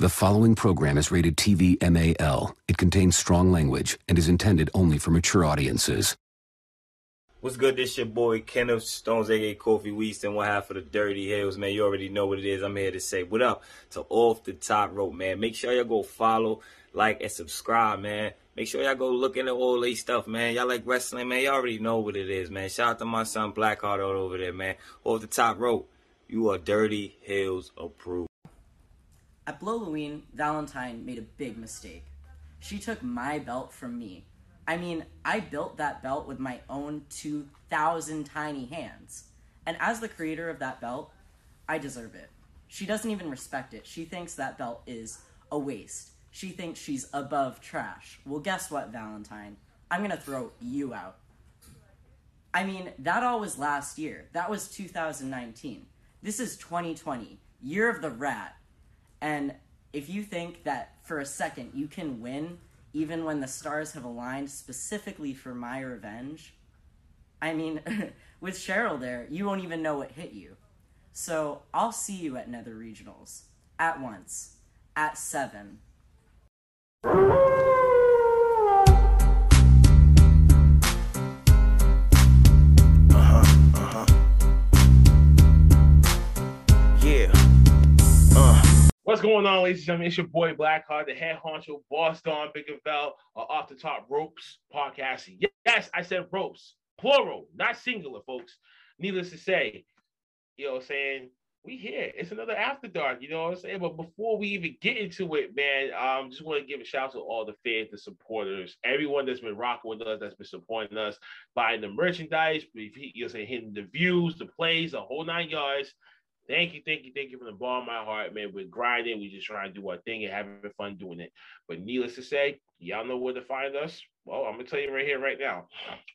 The following program is rated TV MAL. It contains strong language and is intended only for mature audiences. What's good? This your boy Kenneth Stones, aka Kofi Weaston, one half of the Dirty Hills, man. You already know what it is. I'm here to say what up to Off the Top Rope, man. Make sure y'all go follow, like, and subscribe, man. Make sure y'all go look into all these stuff, man. Y'all like wrestling, man. Y'all already know what it is, man. Shout out to my son Blackheart all over there, man. Off the Top Rope, you are Dirty Hills approved. At Halloween, Valentine made a big mistake. She took my belt from me. I mean, I built that belt with my own 2,000 tiny hands. And as the creator of that belt, I deserve it. She doesn't even respect it. She thinks that belt is a waste. She thinks she's above trash. Well, guess what, Valentine? I'm gonna throw you out. I mean, that all was last year. That was 2019. This is 2020, year of the rat. And if you think that for a second you can win even when the stars have aligned specifically for my revenge, I mean, with Cheryl there, you won't even know what hit you. So I'll see you at Nether Regionals. At once. At 7. What's going on, ladies and gentlemen? It's your boy Blackheart, the head honcho, boss Don Biggerveld, uh, off the top ropes podcast. Yes, I said ropes, plural, not singular, folks. Needless to say, you know what I'm saying? We here. It's another after dark, you know what I'm saying? But before we even get into it, man, um, just want to give a shout out to all the fans, the supporters, everyone that's been rocking with us, that's been supporting us, buying the merchandise, you know, saying hitting the views, the plays, the whole nine yards. Thank you, thank you, thank you from the bottom of my heart, man. We're grinding. We're just trying to do our thing and having fun doing it. But needless to say, y'all know where to find us. Well, I'm gonna tell you right here, right now.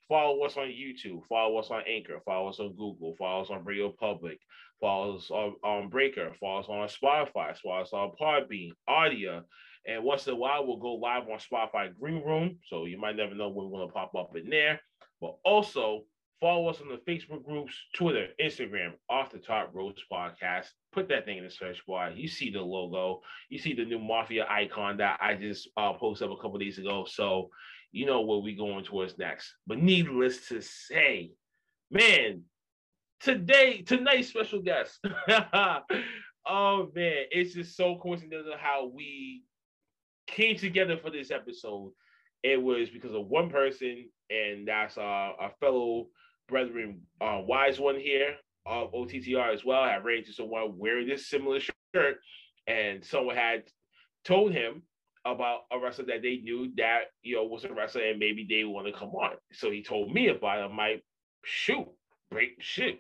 Follow us on YouTube. Follow us on Anchor. Follow us on Google. Follow us on Radio Public. Follow us on, on Breaker. Follow us on Spotify. Follow us on Podbean, Audio. And once in a while, we'll go live on Spotify Green Room. So you might never know when we're gonna pop up in there. But also Follow us on the Facebook groups, Twitter, Instagram, Off the Top Ropes Podcast. Put that thing in the search bar. You see the logo. You see the new Mafia icon that I just uh, posted up a couple days ago. So you know where we're going towards next. But needless to say, man, today, tonight's special guest. oh man, it's just so coincidental how we came together for this episode. It was because of one person, and that's uh, our fellow brethren, uh, wise one here of OTTR as well, had ran into someone wearing this similar shirt, and someone had told him about a wrestler that they knew that you know was a wrestler and maybe they want to come on. So he told me about it. I'm like, shoot,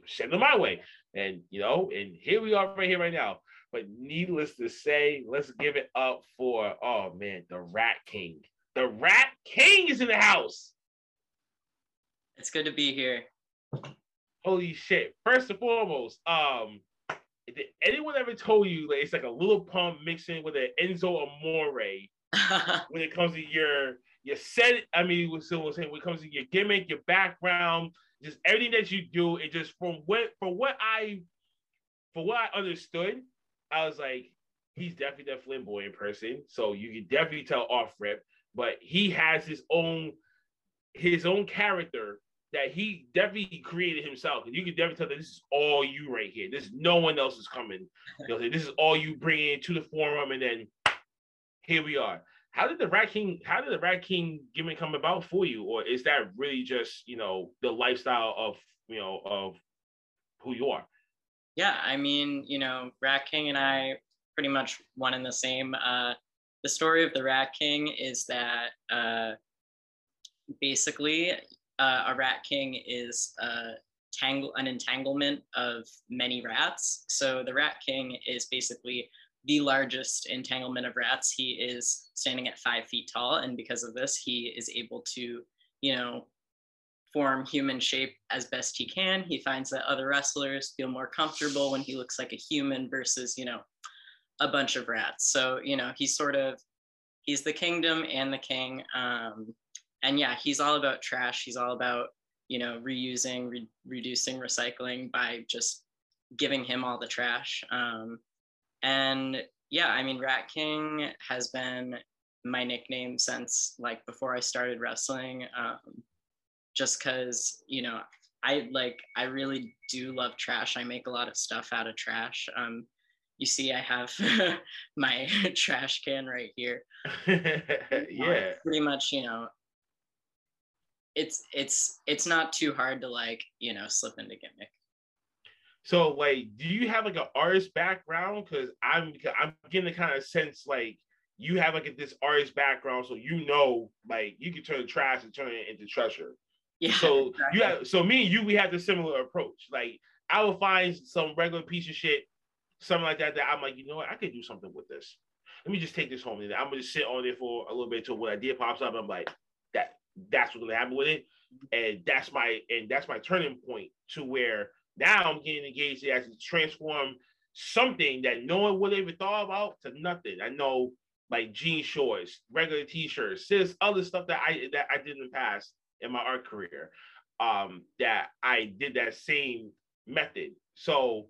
send them my way. And you know, and here we are right here right now. But needless to say, let's give it up for oh man, the Rat King. The Rat King is in the house. It's good to be here. Holy shit! First and foremost, um, did anyone ever told you that it's like a Lil Pump mixing with an Enzo Amore when it comes to your your set? I mean, when it comes to your gimmick, your background, just everything that you do. It just from what for what I for what I understood, I was like, he's definitely that flamboyant person. So you can definitely tell off rip, but he has his own his own character that he definitely created himself. And you can definitely tell that this is all you right here. This no one else is coming. You know, this is all you bring into the forum, and then here we are. How did the Rat King? How did the Rat King gimmick come about for you, or is that really just you know the lifestyle of you know of who you are? Yeah, I mean, you know, Rat King and I pretty much one and the same. Uh, the story of the Rat King is that uh, basically uh, a rat king is uh, tangle an entanglement of many rats. So the rat king is basically the largest entanglement of rats. He is standing at five feet tall, and because of this, he is able to, you know, form human shape as best he can. He finds that other wrestlers feel more comfortable when he looks like a human versus, you know, a bunch of rats. So, you know, he's sort of he's the kingdom and the king. Um, and yeah, he's all about trash. He's all about you know reusing, re- reducing, recycling by just giving him all the trash. Um, and yeah, I mean, Rat King has been my nickname since like before I started wrestling. Um, just because you know, I like I really do love trash. I make a lot of stuff out of trash. Um, you see, I have my trash can right here. yeah, pretty much. You know, it's it's it's not too hard to like you know slip into gimmick. So like, do you have like an artist background? Because I'm I'm getting the kind of sense like you have like this artist background, so you know like you can turn trash and turn it into treasure. Yeah. So exactly. you have so me and you we have the similar approach. Like I will find some regular piece of shit, something like that that I'm like, you know what, I could do something with this. Let me just take this home and I'm gonna just sit on it for a little bit until when idea pops up. I'm like, that's what's gonna happen with it. And that's my and that's my turning point to where now I'm getting engaged to transform something that no one would ever thought about to nothing. I know like jean shorts, regular t-shirts, this other stuff that I that I did in the past in my art career. Um, that I did that same method. So,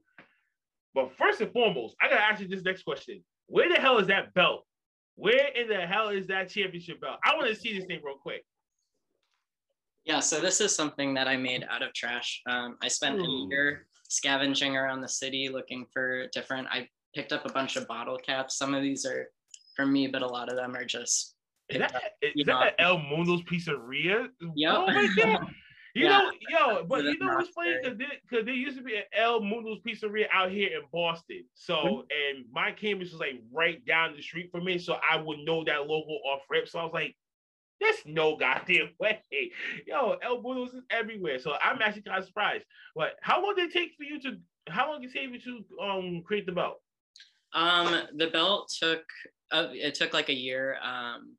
but first and foremost, I gotta ask you this next question. Where the hell is that belt? Where in the hell is that championship belt? I want to see this thing real quick. Yeah, so this is something that I made out of trash. Um, I spent Ooh. a year scavenging around the city looking for different. I picked up a bunch of bottle caps. Some of these are from me, but a lot of them are just. Is that, up, is that El Mundo's Pizzeria? Yep. Oh my god. You yeah. know, yo, but you know what's funny? Because there, there, used to be an El Mundo's Pizzeria out here in Boston. So, mm-hmm. and my campus was like right down the street from me. So I would know that local off rip. So I was like, there's no goddamn way. Yo, El Budos is everywhere. So I'm actually kind of surprised. But how long did it take for you to how long did it take you to um create the belt? Um the belt took uh, it took like a year. Um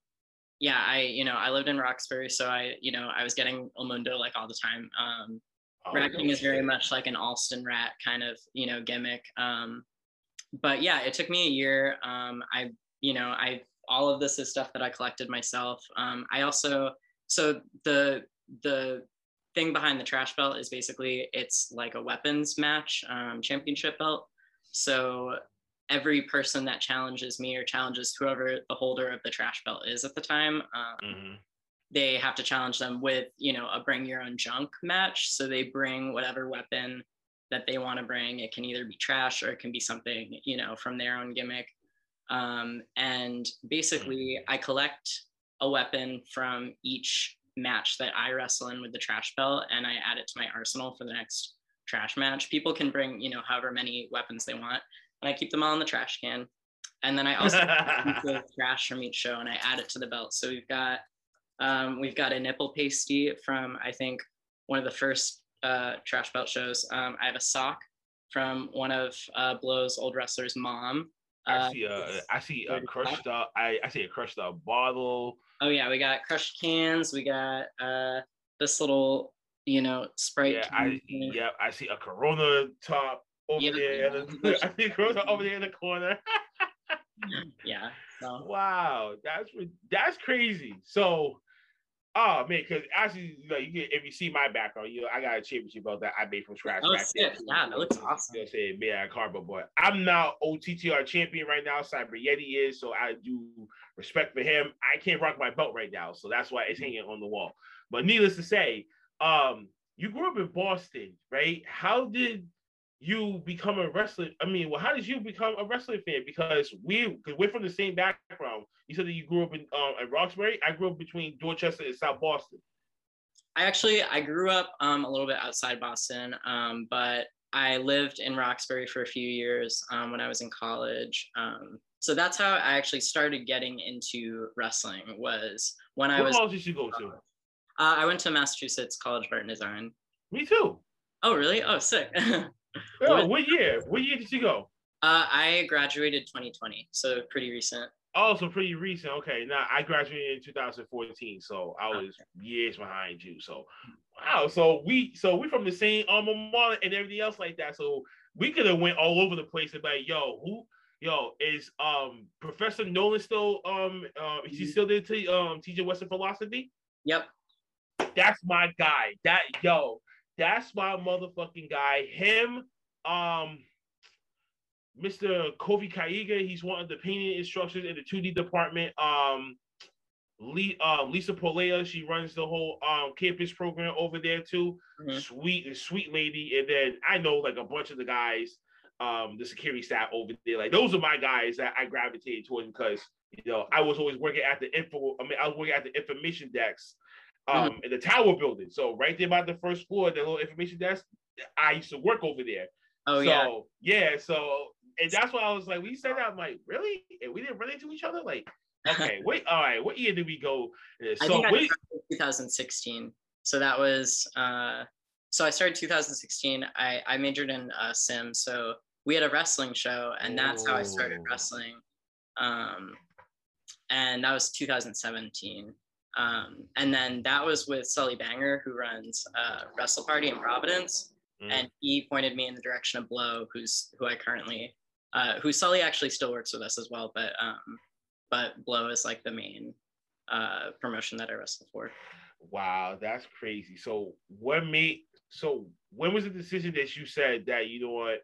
yeah, I you know, I lived in Roxbury, so I, you know, I was getting El Mundo like all the time. Um oh, Rat King is very much like an Allston rat kind of, you know, gimmick. Um but yeah, it took me a year. Um I you know, I all of this is stuff that I collected myself. Um, I also so the the thing behind the trash belt is basically it's like a weapons match um, championship belt. So every person that challenges me or challenges whoever the holder of the trash belt is at the time, um, mm-hmm. they have to challenge them with you know a bring your own junk match. So they bring whatever weapon that they want to bring. It can either be trash or it can be something you know from their own gimmick. Um, and basically, I collect a weapon from each match that I wrestle in with the trash belt, and I add it to my arsenal for the next trash match. People can bring, you know, however many weapons they want, and I keep them all in the trash can. And then I also have trash from each show, and I add it to the belt. So we've got um, we've got a nipple pasty from I think one of the first uh, trash belt shows. Um, I have a sock from one of uh, Blow's old wrestler's mom. I uh, see a I see a crushed up I, I see a crushed up bottle. Oh yeah, we got crushed cans. We got uh this little you know sprite. Yeah, I yeah I see a Corona top over yep. there. I see Corona over there in the corner. yeah. So. Wow, that's that's crazy. So Oh man, because actually, you know, you if you see my background, you know, I got a championship belt that I made from scratch. Oh, sick. Yeah, that looks awesome. You know, made out of cardboard, boy. I'm now OTTR champion right now. Cyber Yeti is, so I do respect for him. I can't rock my belt right now, so that's why it's hanging on the wall. But needless to say, um, you grew up in Boston, right? How did you become a wrestler? I mean, well, how did you become a wrestling fan? Because we, because we're from the same background. You said that you grew up in um, in Roxbury. I grew up between Dorchester and South Boston. I actually I grew up um, a little bit outside Boston, um, but I lived in Roxbury for a few years um, when I was in college. Um, so that's how I actually started getting into wrestling. Was when what I was. What college did you go to? Uh, I went to Massachusetts College of Art and Design. Me too. Oh really? Oh sick. what, what year? What year did you go? Uh, I graduated 2020, so pretty recent. Oh, so pretty recent. Okay, now I graduated in 2014, so I was okay. years behind you. So, wow. So we, so we from the same alma mater and everything else like that. So we could have went all over the place and like, yo, who, yo, is um Professor Nolan still um uh, is he mm-hmm. still there to um teaching Western philosophy? Yep. That's my guy. That yo, that's my motherfucking guy. Him, um, Mr. Kofi Kaiga, he's one of the painting instructors in the 2D department. Um, Lee, uh, Lisa Polea, she runs the whole um, campus program over there too. Mm-hmm. Sweet, sweet lady. And then I know like a bunch of the guys, um, the security staff over there. Like those are my guys that I gravitated towards because you know I was always working at the info. I mean, I was working at the information desk um, mm-hmm. in the tower building. So right there by the first floor, the little information desk, I used to work over there. Oh so, yeah. Yeah. So and that's why I was like, we said that. I'm like, really? And we didn't run into each other? Like, okay, wait, all right. What year did we go? So I think I 2016. So that was uh so I started 2016. I, I majored in uh, sim. So we had a wrestling show, and that's how I started wrestling. Um, and that was 2017. Um, and then that was with Sully Banger, who runs uh, Wrestle Party in Providence. Mm. And he pointed me in the direction of Blow, who's who I currently uh, who Sully actually still works with us as well, but um, but Blow is like the main uh, promotion that I wrestle for. Wow, that's crazy. So what made so when was the decision that you said that you know what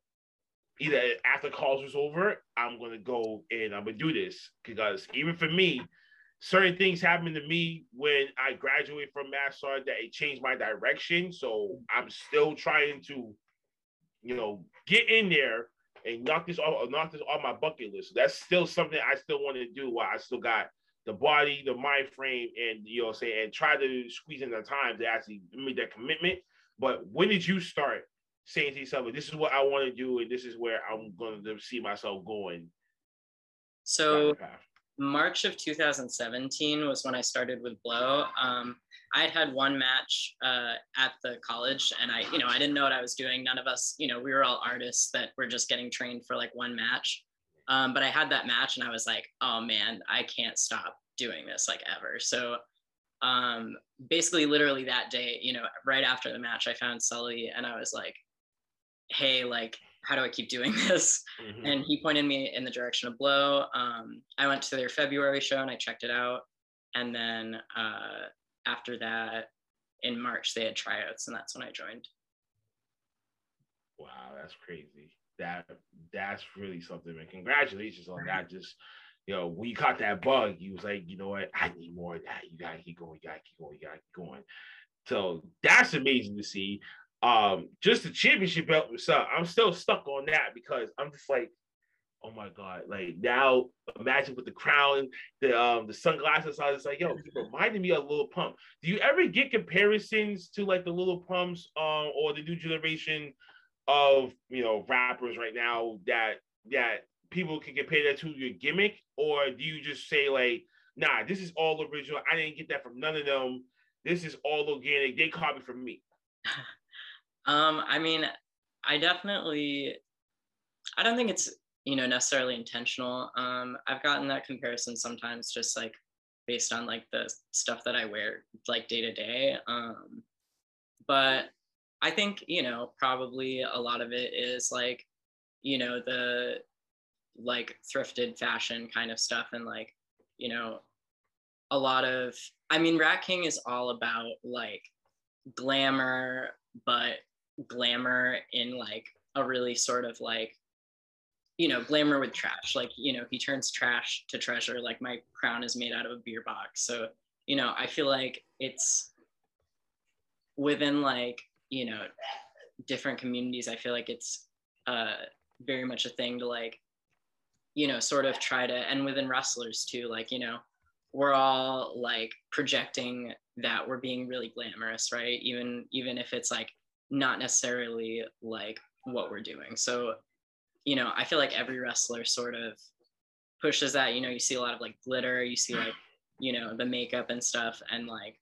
either after calls was over, I'm gonna go and I'm gonna do this because even for me, certain things happened to me when I graduated from MassArt that it changed my direction. So I'm still trying to, you know, get in there and knock this off, knock this off my bucket list. That's still something I still want to do while I still got the body, the mind frame, and you know, say and try to squeeze in the time to actually make that commitment. But when did you start saying to yourself, "This is what I want to do, and this is where I'm going to see myself going"? So March of 2017 was when I started with Blow. Um, I had had one match uh, at the college, and I, you know, I didn't know what I was doing. None of us, you know, we were all artists that were just getting trained for like one match. Um, but I had that match, and I was like, oh man, I can't stop doing this like ever. So um, basically, literally that day, you know, right after the match, I found Sully, and I was like, hey, like, how do I keep doing this? Mm-hmm. And he pointed me in the direction of Blow. Um, I went to their February show and I checked it out. And then uh, after that, in March, they had tryouts, and that's when I joined. Wow, that's crazy. That that's really something, man. Congratulations on that. Just you know, when you caught that bug, you was like, you know what, I need more of that. You gotta keep going, you gotta keep going, you gotta keep going. So that's amazing to see. Um, just the championship belt myself, I'm still stuck on that because I'm just like, oh my god, like now imagine with the crown, the um the sunglasses, I was like, yo, you reminded me of Lil Pump. Do you ever get comparisons to like the Lil Pumps um or the new generation of you know rappers right now that that people can compare that to your gimmick, or do you just say like, nah, this is all original. I didn't get that from none of them. This is all organic. They copied from me. um, I mean, I definitely I don't think it's you know necessarily intentional. Um i've gotten that comparison sometimes just like based on like the stuff that i wear like day to day. Um but i think you know probably a lot of it is like you know the like thrifted fashion kind of stuff and like you know a lot of i mean rat king is all about like glamour but glamour in like a really sort of like you know, glamour with trash. Like, you know, he turns trash to treasure. Like my crown is made out of a beer box. So, you know, I feel like it's within like, you know, different communities. I feel like it's uh, very much a thing to like, you know, sort of try to, and within wrestlers too, like, you know, we're all like projecting that we're being really glamorous, right? Even, even if it's like not necessarily like what we're doing. So you know, I feel like every wrestler sort of pushes that. You know, you see a lot of like glitter, you see like, you know, the makeup and stuff, and like,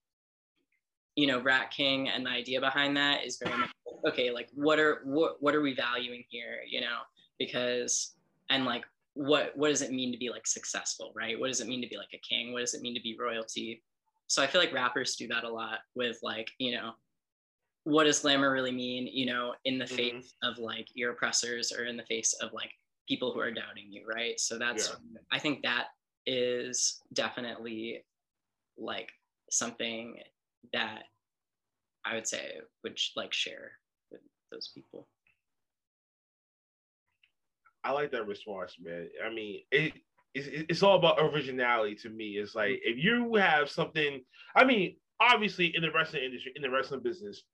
you know, Rat King and the idea behind that is very much okay. Like, what are what what are we valuing here? You know, because and like what what does it mean to be like successful, right? What does it mean to be like a king? What does it mean to be royalty? So I feel like rappers do that a lot with like, you know, what does glamour really mean you know in the mm-hmm. face of like your oppressors or in the face of like people who are doubting you right so that's yeah. i think that is definitely like something that i would say would like share with those people I like that response, man. I mean, it it's, it's all about originality to me. It's like if you have something, I mean, obviously in the wrestling industry, in the wrestling business,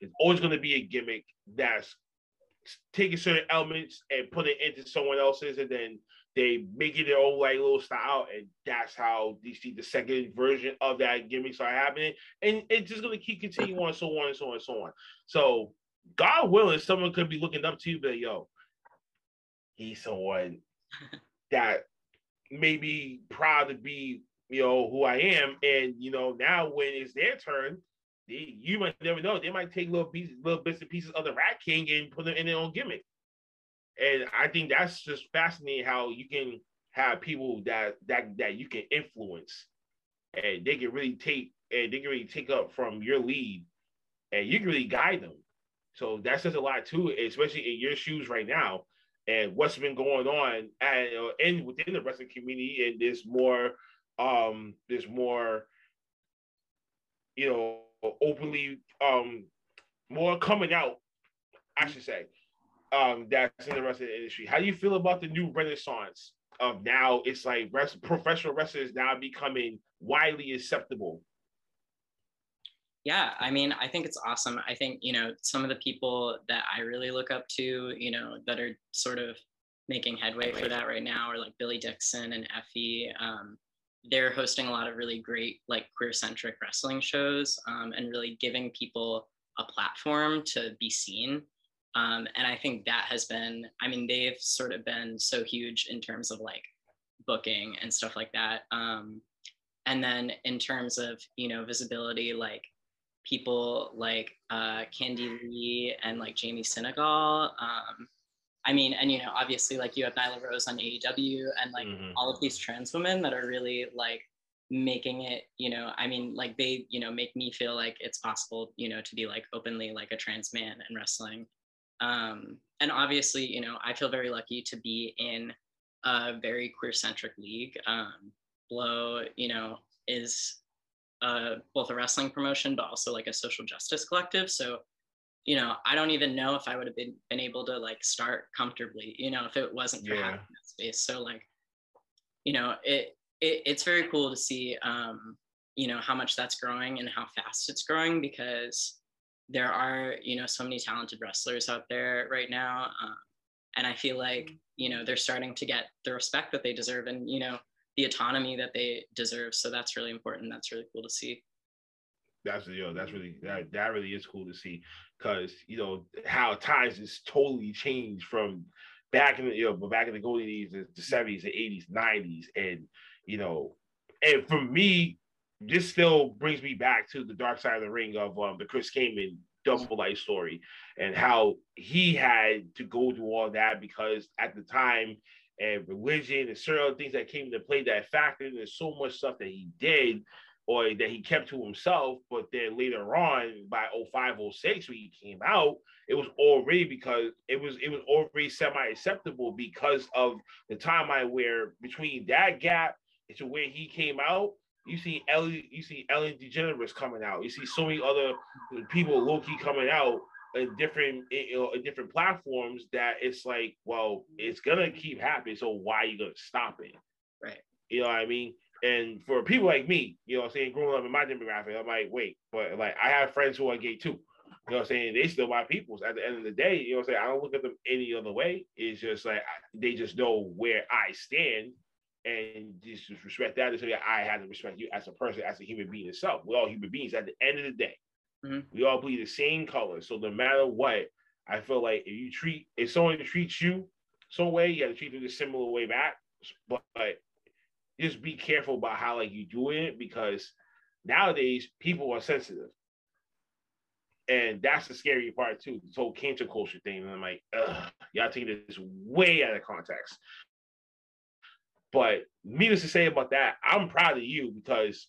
it's always going to be a gimmick that's taking certain elements and put it into someone else's, and then they make it their own like little style, and that's how you see the second version of that gimmick start happening, and it's just going to keep continuing on, so on and so on and so on. So, God willing, someone could be looking up to you, but yo, he's someone that may be proud to be, you know, who I am. And you know, now when it's their turn, they, you might never know. They might take little pieces, little bits and pieces of the Rat King and put them in their own gimmick. And I think that's just fascinating how you can have people that that that you can influence, and they can really take and they can really take up from your lead, and you can really guide them. So that says a lot too, especially in your shoes right now and what's been going on and uh, in within the wrestling community and there's more um there's more you know openly um more coming out i should say um that's in the wrestling industry. How do you feel about the new renaissance of now? It's like rest, professional wrestlers now becoming widely acceptable. Yeah i mean i think it's awesome. I think you know some of the people that i really look up to you know that are sort of making headway for that right now are like billy dixon and Effy. um, they're hosting a lot of really great like queer centric wrestling shows um, and really giving people a platform to be seen. Um, and i think that has been i mean they've sort of been so huge in terms of like booking and stuff like that. Um, and then in terms of you know visibility like people like uh, Candy Lee and like Jamie senegal Um, I mean, and you know, obviously, like you have Nyla Rose on AEW, and like mm-hmm. all of these trans women that are really like making it. You know, I mean, like they, you know, make me feel like it's possible, you know, to be like openly like a trans man in wrestling. Um, and obviously, you know, I feel very lucky to be in a very queer centric league. Um, Blow, you know, is uh, both a wrestling promotion, but also like a social justice collective. So, you know, I don't even know if I would have been, been able to like start comfortably, you know, if it wasn't for yeah. having that space. So like, you know, it, it it's very cool to see, um, you know, how much that's growing and how fast it's growing because there are, you know, so many talented wrestlers out there right now. Um, and I feel like, you know, they're starting to get the respect that they deserve. And, you know, the autonomy that they deserve. So that's really important. That's really cool to see. That's you know that's really that that really is cool to see because you know how times has totally changed from back in the you know but back in the golden days the, 70s the 80s 90s and you know and for me this still brings me back to the dark side of the ring of um, the Chris Kanyon double life story and how he had to go through all that because at the time and religion and certain other things that came into play that factored. There's so much stuff that he did or that he kept to himself. But then later on, by 05, 06, when he came out, it was already because it was it was already semi-acceptable because of the timeline where between that gap to where he came out, you see Ellie, you see Ellen DeGeneres coming out. You see so many other people low key coming out in different know in different platforms that it's like, well, it's gonna keep happening. So why are you gonna stop it? Right. You know what I mean? And for people like me, you know I'm saying, growing up in my demographic, I'm like, wait, but like I have friends who are gay too. You know what I'm saying? They still my peoples. At the end of the day, you know what I'm saying? I don't look at them any other way. It's just like they just know where I stand and just respect that. And so I have to respect you as a person, as a human being itself. We're all human beings at the end of the day. Mm-hmm. We all bleed the same color. So no matter what, I feel like if you treat if someone treats you some way, you have to treat them the similar way back. But, but just be careful about how like you do it because nowadays people are sensitive. And that's the scary part too. This whole cancel culture thing. And I'm like, y'all taking this way out of context. But needless to say about that, I'm proud of you because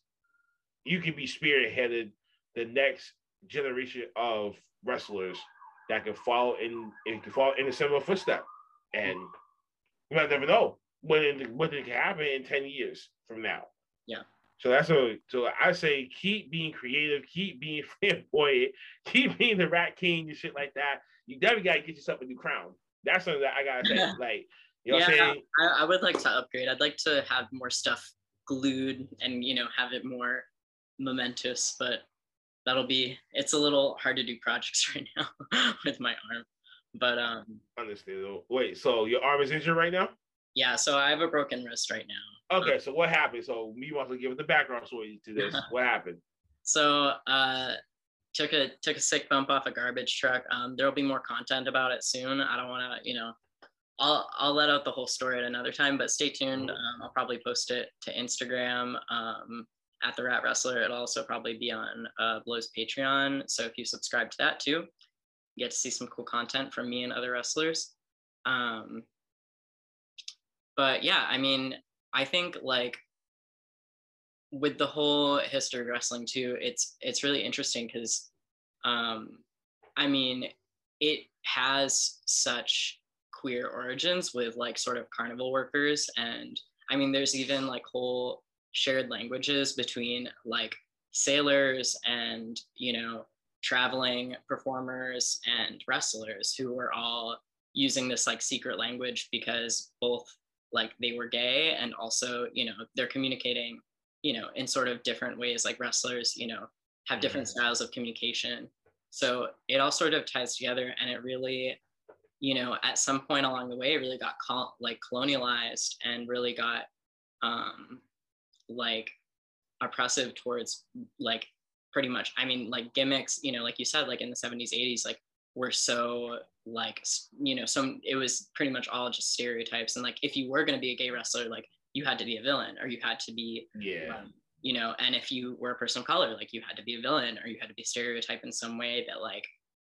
you can be spearheaded the next generation of wrestlers that can follow in and can follow in a similar footstep. And you might never know when it, what it can happen in 10 years from now. Yeah. So that's a so I say keep being creative, keep being flamboyant, keep being the rat king and shit like that. You definitely gotta get yourself a new crown. That's something that I gotta say. Like, you know yeah, I, I would like to upgrade. I'd like to have more stuff glued and you know have it more momentous, but that'll be it's a little hard to do projects right now with my arm. But um understandable. Wait, so your arm is injured right now? Yeah, so I have a broken wrist right now. Okay, so what happened? So you want to give the background story to this. what happened? So uh took a took a sick bump off a garbage truck. Um there'll be more content about it soon. I don't want to, you know, I'll I'll let out the whole story at another time, but stay tuned. Um, I'll probably post it to Instagram um, at the Rat Wrestler. It'll also probably be on uh, Blow's Patreon. So if you subscribe to that too, you get to see some cool content from me and other wrestlers. Um, but yeah, I mean, I think like with the whole history of wrestling too, it's it's really interesting because, um, I mean, it has such queer origins with like sort of carnival workers and i mean there's even like whole shared languages between like sailors and you know traveling performers and wrestlers who were all using this like secret language because both like they were gay and also you know they're communicating you know in sort of different ways like wrestlers you know have different mm-hmm. styles of communication so it all sort of ties together and it really you know, at some point along the way, it really got col- like colonialized and really got um, like oppressive towards like pretty much. I mean, like gimmicks, you know, like you said, like in the 70s, 80s, like were so like you know, some it was pretty much all just stereotypes. And like if you were gonna be a gay wrestler, like you had to be a villain or you had to be yeah. Um, you know, and if you were a person of color, like you had to be a villain or you had to be stereotyped in some way that like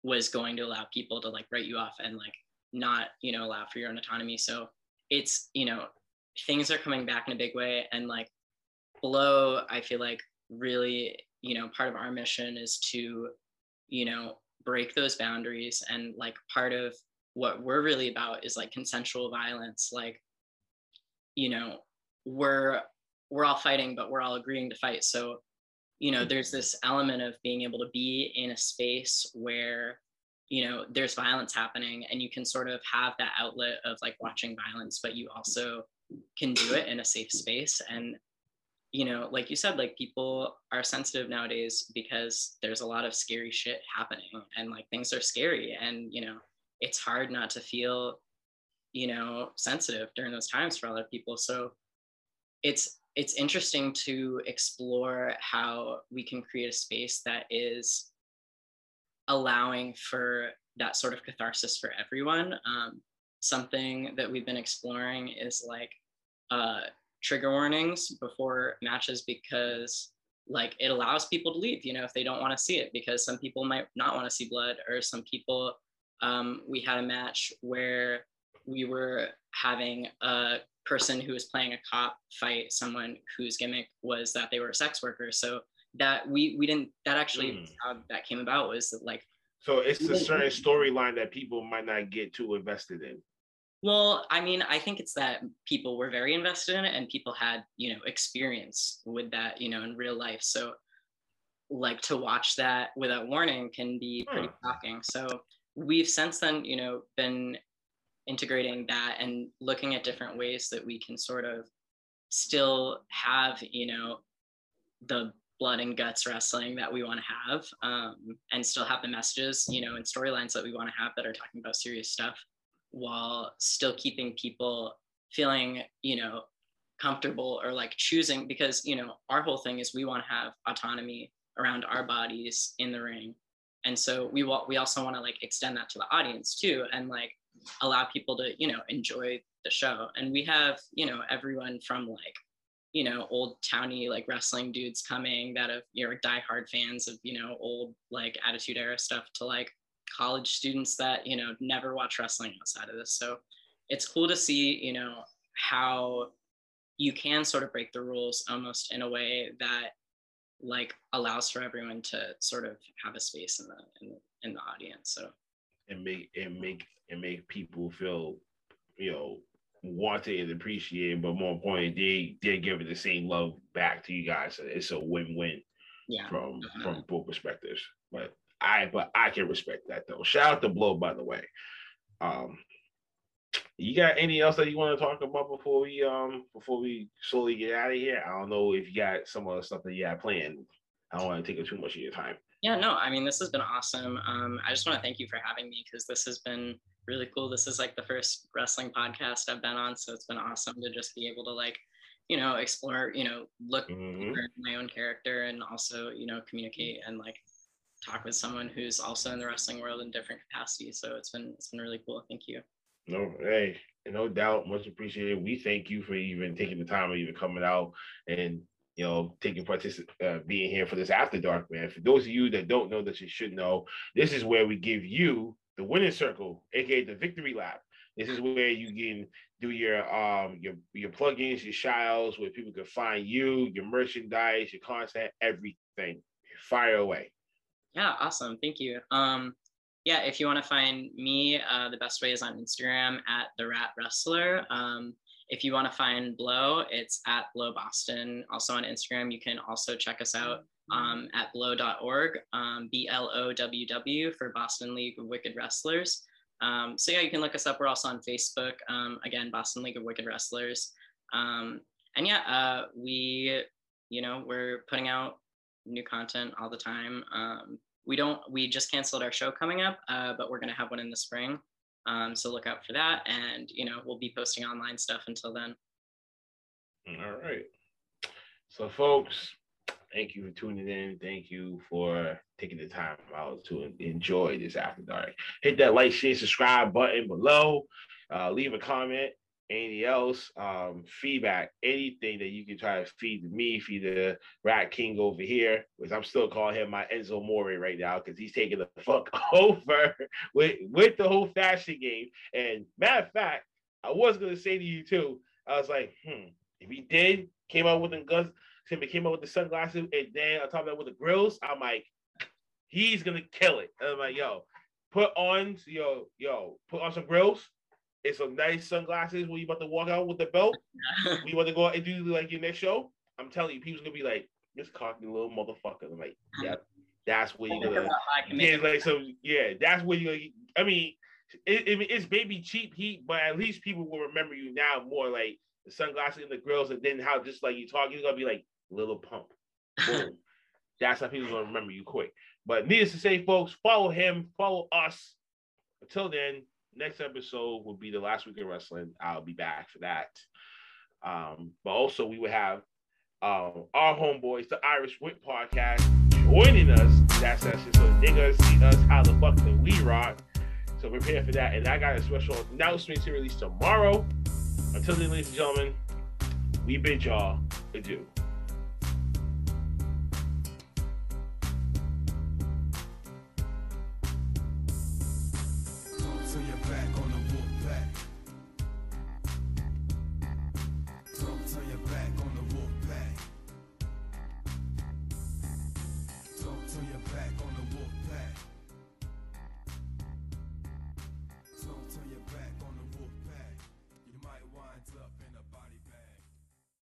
was going to allow people to like write you off and like not you know allow for your own autonomy so it's you know things are coming back in a big way and like Blow i feel like really you know part of our mission is to you know break those boundaries and like part of what we're really about is like consensual violence like you know we're we're all fighting but we're all agreeing to fight. So you know there's this element of being able to be in a space where you know there's violence happening and you can sort of have that outlet of like watching violence but you also can do it in a safe space and you know like you said like people are sensitive nowadays because there's a lot of scary shit happening and like things are scary and you know it's hard not to feel you know sensitive during those times for of people so it's it's interesting to explore how we can create a space that is allowing for that sort of catharsis for everyone. Um, something that we've been exploring is like uh, trigger warnings before matches because like it allows people to leave you know if they don't want to see it because some people might not want to see blood or some people um, we had a match where we were having a person who was playing a cop fight someone whose gimmick was that they were a sex worker so that we we didn't that actually mm. how that came about was that like so it's a certain storyline that people might not get too invested in well i mean i think it's that people were very invested in it and people had you know experience with that you know in real life. So like to watch that without warning can be pretty hmm. shocking. So we've since then you know been integrating that and looking at different ways that we can sort of still have you know the blood and guts wrestling that we want to have um, and still have the messages you know and storylines that we want to have that are talking about serious stuff while still keeping people feeling you know comfortable or like choosing because you know our whole thing is we want to have autonomy around our bodies in the ring. And so we want we also want to like extend that to the audience too and like allow people to you know enjoy the show. And we have you know everyone from like you know old towny like wrestling dudes coming that have you know diehard fans of you know old like attitude era stuff to like college students that you know never watch wrestling outside of this so it's cool to see you know how you can sort of break the rules almost in a way that like allows for everyone to sort of have a space in the in the, in the audience so and make and make and make people feel you know wanted and appreciated, but more importantly, they they give it the same love back to you guys. It's a win-win yeah, from uh-huh. from both perspectives. But I but I can respect that though. Shout out to Blow, by the way. Um, you got any else that you want to talk about before we um before we slowly get out of here? I don't know if you got some other stuff that you got planned. I don't want to take up too much of your time. Yeah, no, I mean this has been awesome. Um, I just want to thank you for having me because this has been really cool. This is like the first wrestling podcast I've been on, so it's been awesome to just be able to like, you know, explore, you know, look mm-hmm. my own character and also, you know, communicate and like talk with someone who's also in the wrestling world in different capacities. So it's been it's been really cool. Thank you. No, hey, no doubt, much appreciated. We thank you for even taking the time of even coming out and you know taking particip- uh, being here for this after dark, man. For those of you that don't know that you should know, this is where we give you the winning circle, aka the victory lap. This is where you can do your um your your plugins, your shiles, where people can find you, your merchandise, your content, everything. Fire away. Yeah, awesome. Thank you. Um, yeah, if you want to find me, uh, the best way is on Instagram at the Rat Wrestler. Um, if you want to find Blow, it's at Blow Boston. Also on Instagram, you can also check us out um, at blow.org, um, B L O W W for Boston League of Wicked Wrestlers. Um, so yeah, you can look us up. We're also on Facebook. Um, again, Boston League of Wicked Wrestlers. Um, and yeah, uh, we, you know, we're putting out new content all the time. Um, we don't, we just canceled our show coming up, uh, but we're going to have one in the spring. Um, so look out for that. And, you know, we'll be posting online stuff until then. All right. So, folks, thank you for tuning in. Thank you for taking the time out to enjoy this after dark. Hit that like, share, subscribe button below. Uh, leave a comment anything else, um, feedback, anything that you can try to feed me, feed the Rat King over here, which I'm still calling him my Enzo Amore right now because he's taking the fuck over with with the whole fashion game. And matter of fact, I was gonna say to you too, I was like, hmm, if he did came out with the guns, he came out with the sunglasses, and then on top of that with the grills, I'm like, he's gonna kill it. And I'm like, yo, put on, yo, yo, put on some grills and some nice sunglasses when you about to walk out with the belt. we want to go out and do like your next show. I'm telling you, people's gonna be like, this cocky little motherfucker. I'm like, yeah, that's where you're gonna yeah, like so yeah, that's where you're I mean, it, it, it's maybe cheap heat, but at least people will remember you now more like the sunglasses and the grills, and then how just like you talk, you're gonna be like Lil Pump. Boom. that's how people gonna remember you quick. But needless to say, folks, follow him, follow us. Until then, next episode will be the last week of wrestling. I'll be back for that. Um, but also we will have um, our homeboys, the Irish Wit podcast, joining us that session. So they're gonna see us how the fuck that we rock. So prepare for that. And I got a special announcement to release tomorrow. Until then, ladies and gentlemen, we bid y'all adieu.